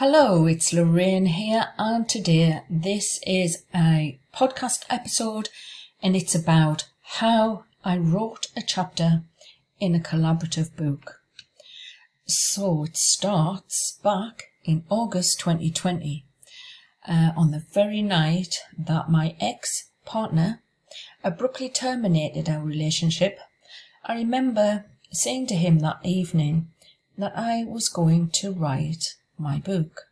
Hello, it's Loraine here, and today this is a podcast episode, and it's about how I wrote a chapter in a collaborative book. So it starts back in August 2020, uh, on the very night that my ex partner abruptly terminated our relationship. I remember saying to him that evening that I was going to write my book.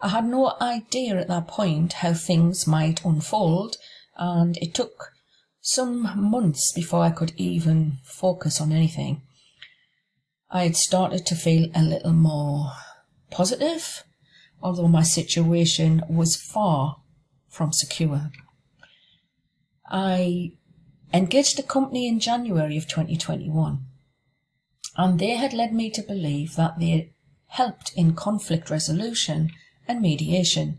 I had no idea at that point how things might unfold, and it took some months before I could even focus on anything. I had started to feel a little more positive, although my situation was far from secure. I engaged a company in January of 2021, and they had led me to believe that they helped in conflict resolution and mediation.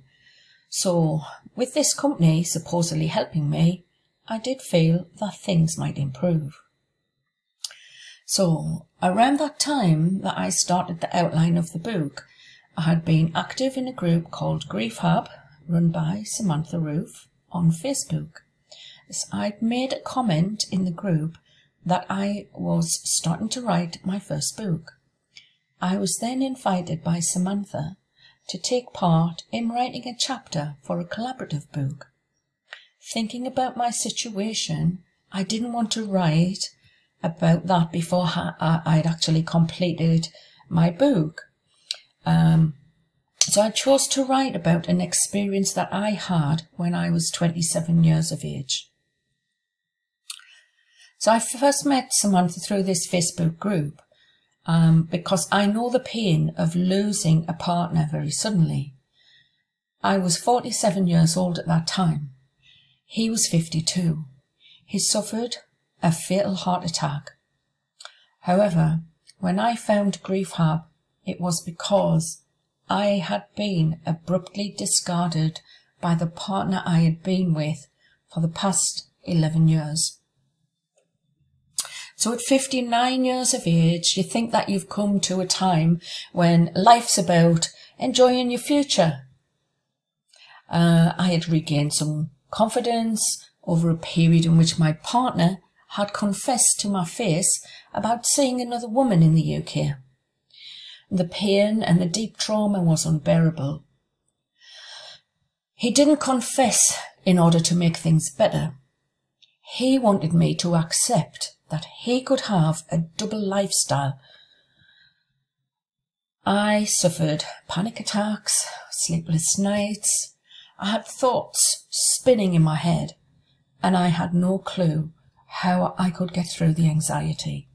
So, with this company supposedly helping me, I did feel that things might improve. So, around that time that I started the outline of the book, I had been active in a group called Grief Hub, run by Samantha Roof, on Facebook. So I'd made a comment in the group that I was starting to write my first book. I was then invited by Samantha to take part in writing a chapter for a collaborative book. Thinking about my situation, I didn't want to write about that before I'd actually completed my book. Um, so I chose to write about an experience that I had when I was 27 years of age. So I first met Samantha through this Facebook group um, because I know the pain of losing a partner very suddenly. I was 47 years old at that time. He was 52. He suffered a fatal heart attack. However, when I found Grief Hub, it was because I had been abruptly discarded by the partner I had been with for the past 11 years. So at 59 years of age, you think that you've come to a time when life's about enjoying your future. Uh, I had regained some confidence over a period in which my partner had confessed to my face about seeing another woman in the UK. The pain and the deep trauma was unbearable. He didn't confess in order to make things better. He wanted me to accept that he could have a double lifestyle. I suffered panic attacks, sleepless nights. I had thoughts spinning in my head, and I had no clue how I could get through the anxiety.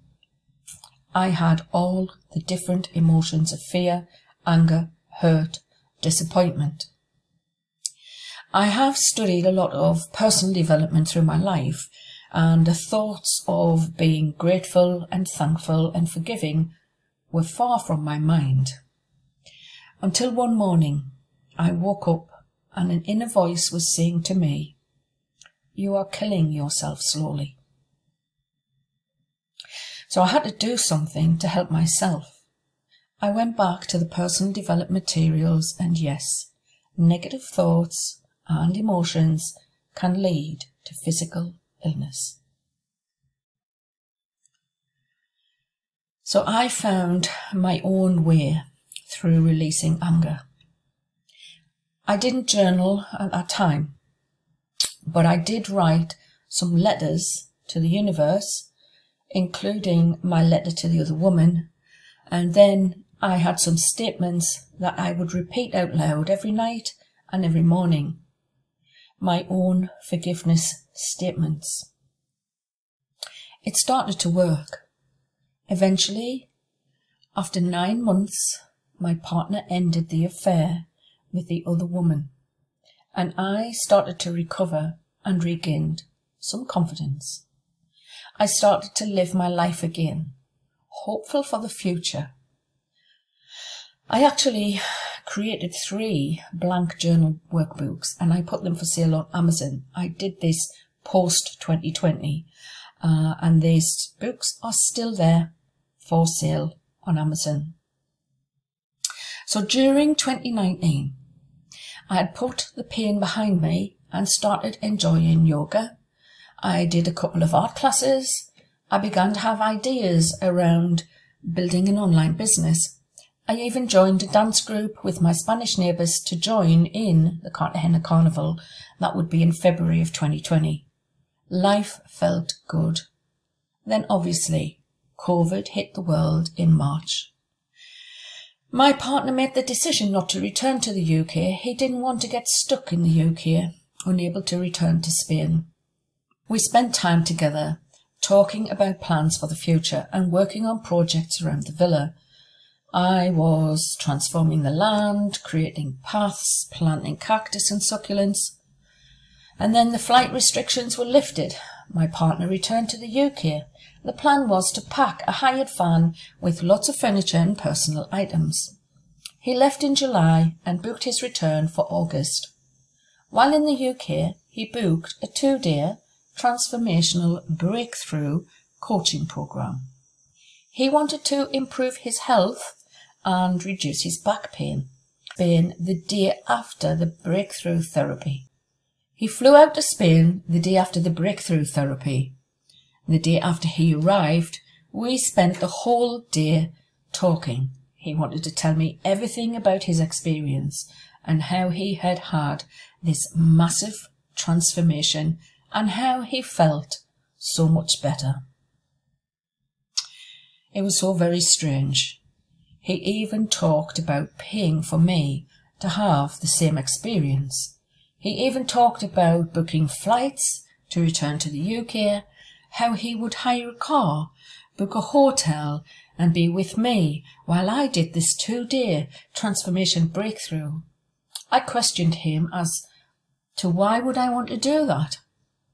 I had all the different emotions of fear, anger, hurt, disappointment. I have studied a lot of personal development through my life, and the thoughts of being grateful and thankful and forgiving were far from my mind. Until one morning I woke up and an inner voice was saying to me, You are killing yourself slowly. So I had to do something to help myself. I went back to the personal development materials, and yes, negative thoughts and emotions can lead to physical illness. So I found my own way through releasing anger. I didn't journal at that time, but I did write some letters to the universe, including my letter to the other woman, and then I had some statements that I would repeat out loud every night and every morning my own forgiveness statements. It started to work. Eventually, after nine months, my partner ended the affair with the other woman, and I started to recover and regained some confidence. I started to live my life again, hopeful for the future. I actually created three blank journal workbooks and I put them for sale on Amazon. I did this post 2020 uh, and these books are still there for sale on Amazon. So during 2019, I had put the pain behind me and started enjoying yoga. I did a couple of art classes. I began to have ideas around building an online business. I even joined a dance group with my Spanish neighbours to join in the Cartagena Carnival. That would be in February of 2020. Life felt good. Then obviously, COVID hit the world in March. My partner made the decision not to return to the UK. He didn't want to get stuck in the UK, unable to return to Spain. We spent time together, talking about plans for the future and working on projects around the villa. I was transforming the land, creating paths, planting cactus and succulents. And then the flight restrictions were lifted. My partner returned to the UK. The plan was to pack a hired van with lots of furniture and personal items. He left in July and booked his return for August. While in the UK, he booked a two-day transformational breakthrough coaching program. He wanted to improve his health and reduce his back pain. Spain the day after the breakthrough therapy. He flew out to Spain the day after the breakthrough therapy. The day after he arrived, we spent the whole day talking. He wanted to tell me everything about his experience and how he had had this massive transformation and how he felt so much better. It was so very strange. He even talked about paying for me to have the same experience. He even talked about booking flights to return to the UK, how he would hire a car, book a hotel, and be with me while I did this two day transformation breakthrough. I questioned him as to why would I want to do that?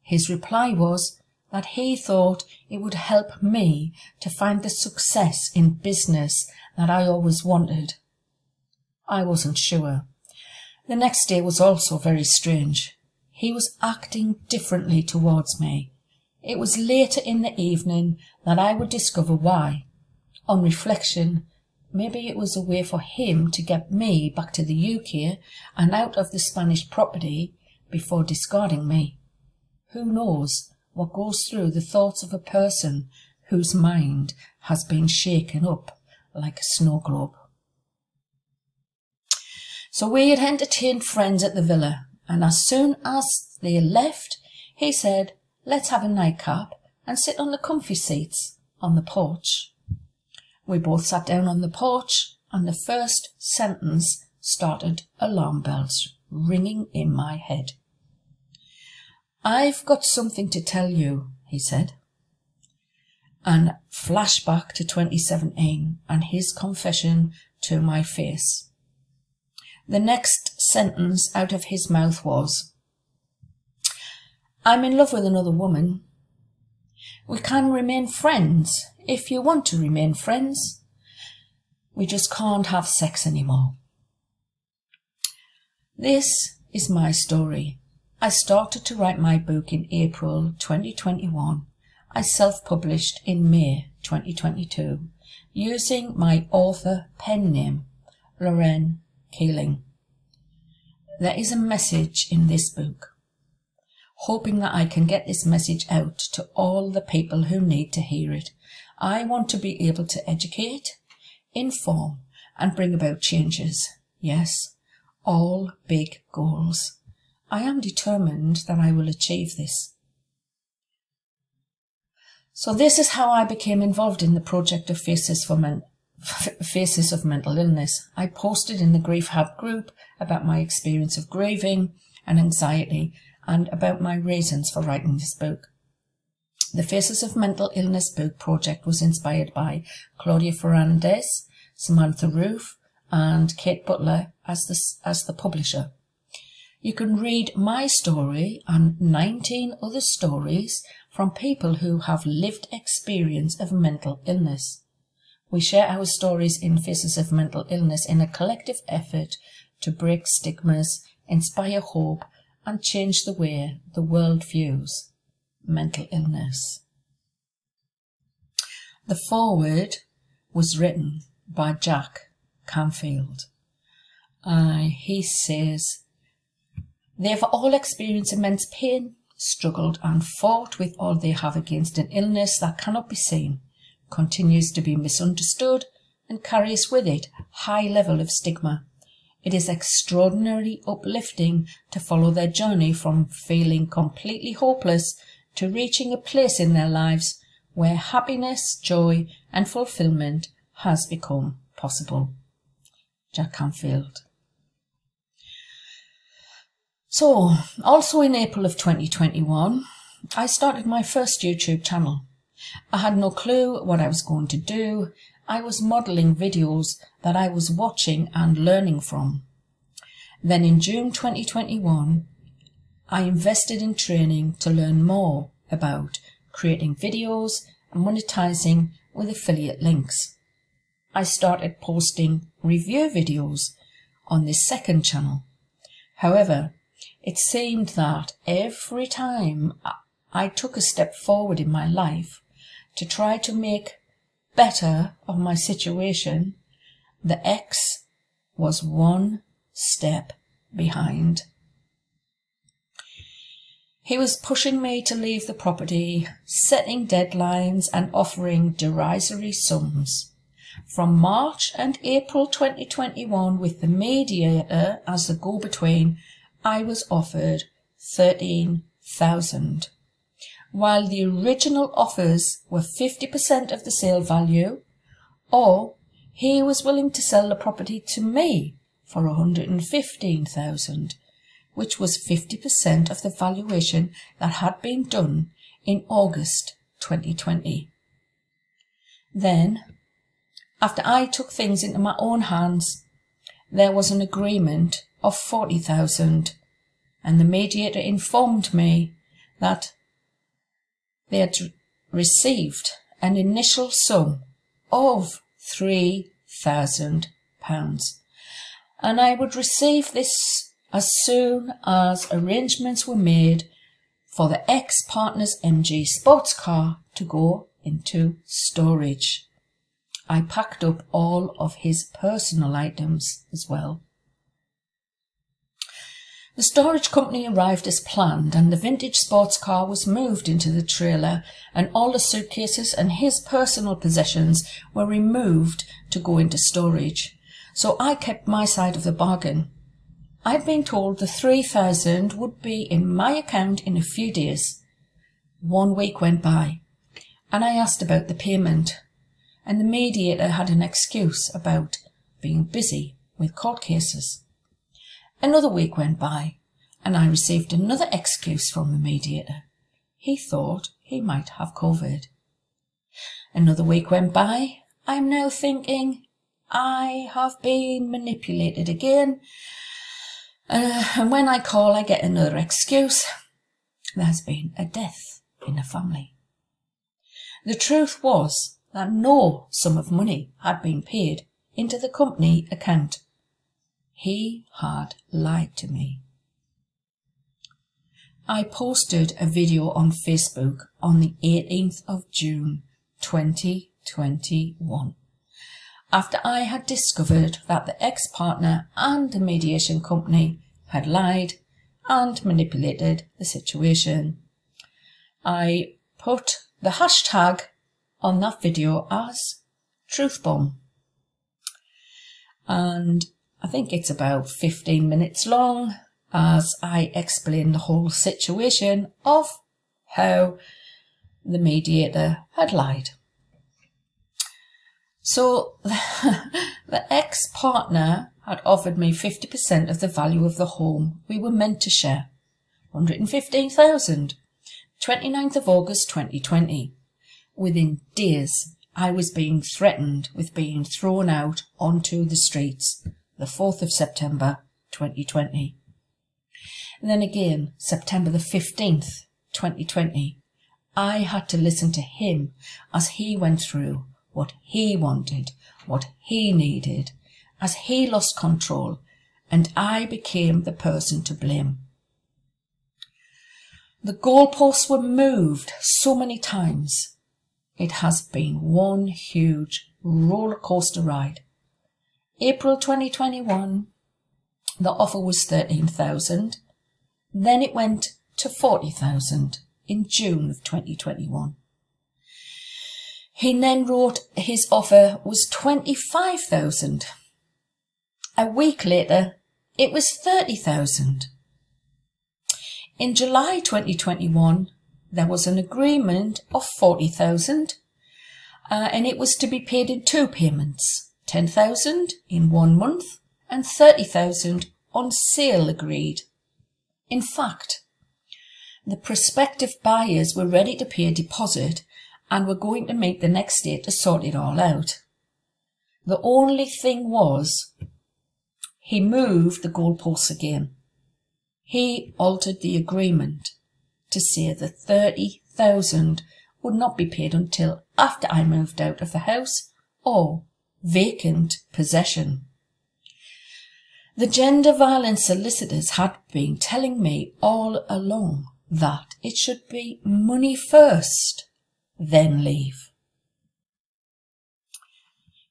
His reply was, that he thought it would help me to find the success in business that I always wanted. I wasn't sure. The next day was also very strange. He was acting differently towards me. It was later in the evening that I would discover why. On reflection, maybe it was a way for him to get me back to the UK and out of the Spanish property before discarding me. Who knows? What goes through the thoughts of a person whose mind has been shaken up like a snow globe. So we had entertained friends at the villa, and as soon as they left, he said, Let's have a nightcap and sit on the comfy seats on the porch. We both sat down on the porch, and the first sentence started alarm bells ringing in my head. I've got something to tell you, he said. And flashback to 2017 and his confession to my face. The next sentence out of his mouth was, I'm in love with another woman. We can remain friends if you want to remain friends. We just can't have sex anymore. This is my story. I started to write my book in April 2021. I self-published in May 2022 using my author pen name, Loraine Keeling. There is a message in this book, hoping that I can get this message out to all the people who need to hear it. I want to be able to educate, inform, and bring about changes. Yes, all big goals. I am determined that I will achieve this. So this is how I became involved in the project of Faces for Men- Faces of Mental Illness. I posted in the Grief Hub group about my experience of grieving and anxiety and about my reasons for writing this book. The Faces of Mental Illness book project was inspired by Claudia Fernandez, Samantha Roof, and Kate Butler as the, as the publisher. You can read my story and 19 other stories from people who have lived experience of mental illness. We share our stories in Faces of Mental Illness in a collective effort to break stigmas, inspire hope, and change the way the world views mental illness. The foreword was written by Jack Canfield. Uh, he says, They have all experienced immense pain, struggled and fought with all they have against an illness that cannot be seen, continues to be misunderstood, and carries with it high level of stigma. It is extraordinarily uplifting to follow their journey from feeling completely hopeless to reaching a place in their lives where happiness, joy, and fulfillment has become possible. Jack Canfield. So, also in April of 2021, I started my first YouTube channel. I had no clue what I was going to do. I was modelling videos that I was watching and learning from. Then in June 2021, I invested in training to learn more about creating videos and monetizing with affiliate links. I started posting review videos on this second channel. However, it seemed that every time I took a step forward in my life to try to make better of my situation, the X was one step behind. He was pushing me to leave the property, setting deadlines and offering derisory sums. From March and April 2021 with the mediator as the go-between, I was offered 13,000 while the original offers were 50% of the sale value, or he was willing to sell the property to me for 115,000, which was 50% of the valuation that had been done in August 2020. Then, after I took things into my own hands, there was an agreement of 40,000 and the mediator informed me that they had received an initial sum of £3,000 and I would receive this as soon as arrangements were made for the ex-partner's MG sports car to go into storage. I packed up all of his personal items as well. The storage company arrived as planned and the vintage sports car was moved into the trailer and all the suitcases and his personal possessions were removed to go into storage. So I kept my side of the bargain. I'd been told the 3000 would be in my account in a few days. One week went by and I asked about the payment and the mediator had an excuse about being busy with court cases. Another week went by, and I received another excuse from the mediator. He thought he might have COVID. Another week went by. I'm now thinking I have been manipulated again. Uh, and when I call, I get another excuse. There's been a death in the family. The truth was that no sum of money had been paid into the company account. He had lied to me. I posted a video on Facebook on the 18th of June 2021 after I had discovered that the ex-partner and the mediation company had lied and manipulated the situation. I put the hashtag on that video as truthbomb. And I think it's about 15 minutes long as I explain the whole situation of how the mediator had lied. So the ex-partner had offered me 50% of the value of the home we were meant to share, 115,000, 29th of August 2020. Within days, I was being threatened with being thrown out onto the streets the 4th of September 2020. And then again, September the 15th, 2020, I had to listen to him as he went through what he wanted, what he needed, as he lost control, and I became the person to blame. The goalposts were moved so many times. It has been one huge roller coaster ride April 2021, The offer was 13,000. Then it went to 40,000 in June of 2021. He then wrote his offer was 25,000. A week later, it was 30,000. In July 2021, there was an agreement of 40,000 uh, and it was to be paid in two payments 10,000 in one month and 30,000 on sale agreed. In fact, the prospective buyers were ready to pay a deposit and were going to meet the next day to sort it all out. The only thing was, he moved the goalposts again. He altered the agreement to say the 30,000 would not be paid until after I moved out of the house or vacant possession. The gender violence solicitors had been telling me all along that it should be money first, then leave.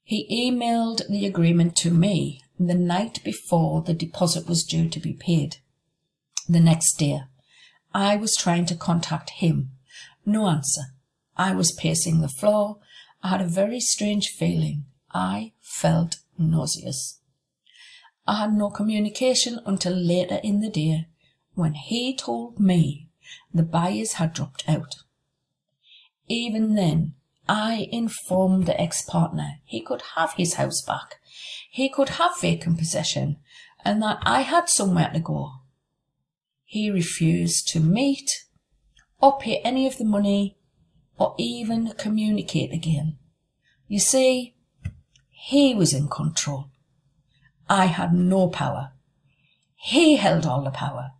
He emailed the agreement to me the night before the deposit was due to be paid. The next day, I was trying to contact him. No answer. I was pacing the floor. I had a very strange feeling. I felt nauseous. I had no communication until later in the day when he told me the buyers had dropped out. Even then, I informed the ex-partner he could have his house back, he could have vacant possession, and that I had somewhere to go. He refused to meet or pay any of the money or even communicate again. You see, he was in control. I had no power. He held all the power,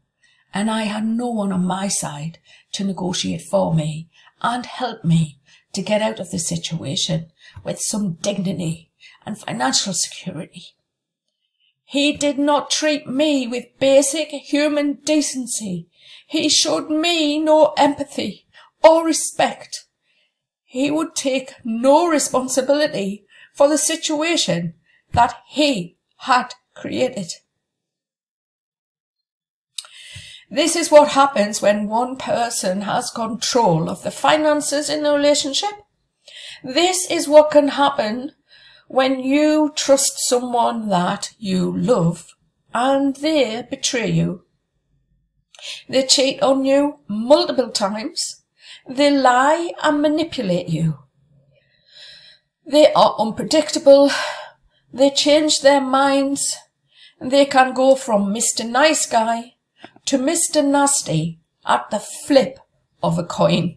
and I had no one on my side to negotiate for me and help me to get out of the situation with some dignity and financial security. He did not treat me with basic human decency. He showed me no empathy or respect. He would take no responsibility for the situation that he had created. This is what happens when one person has control of the finances in a relationship. This is what can happen when you trust someone that you love and they betray you. They cheat on you multiple times. They lie and manipulate you. They are unpredictable they change their minds. They can go from Mr. Nice Guy to Mr. Nasty at the flip of a coin.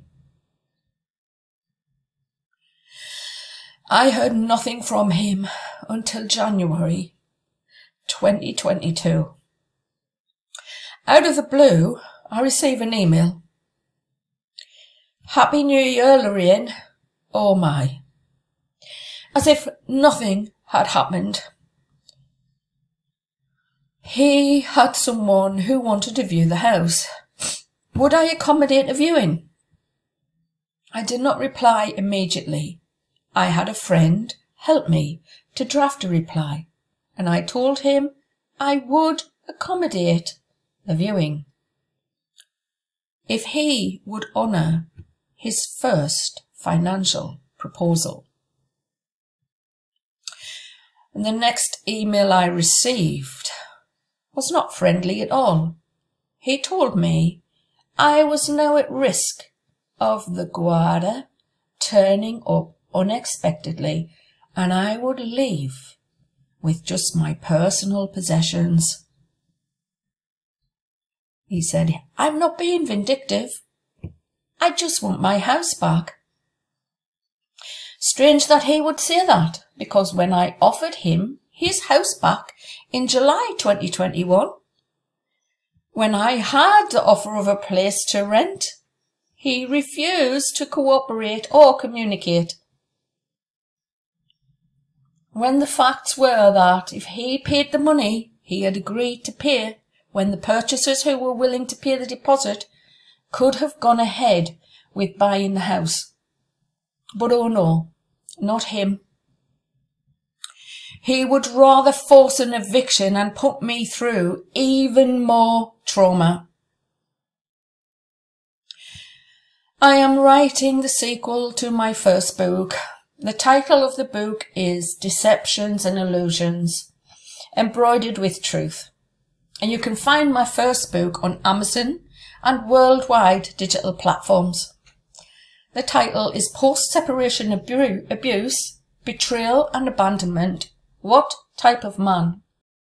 I heard nothing from him until January 2022. Out of the blue, I receive an email. Happy New Year, Loraine. Oh my. As if nothing had happened. He had someone who wanted to view the house. Would I accommodate a viewing? I did not reply immediately. I had a friend help me to draft a reply, and I told him I would accommodate the viewing. If he would honour his first financial proposal. And the next email I received was not friendly at all. He told me I was now at risk of the guarda turning up unexpectedly and I would leave with just my personal possessions. He said, I'm not being vindictive. I just want my house back. Strange that he would say that, because when I offered him his house back in July 2021, when I had the offer of a place to rent, he refused to cooperate or communicate. When the facts were that if he paid the money he had agreed to pay when the purchasers who were willing to pay the deposit could have gone ahead with buying the house. But oh no, not him. He would rather force an eviction and put me through even more trauma. I am writing the sequel to my first book. The title of the book is Deceptions and Illusions, embroidered with truth. And you can find my first book on Amazon and worldwide digital platforms. The title is Post Separation Abuse, Betrayal and Abandonment. What type of man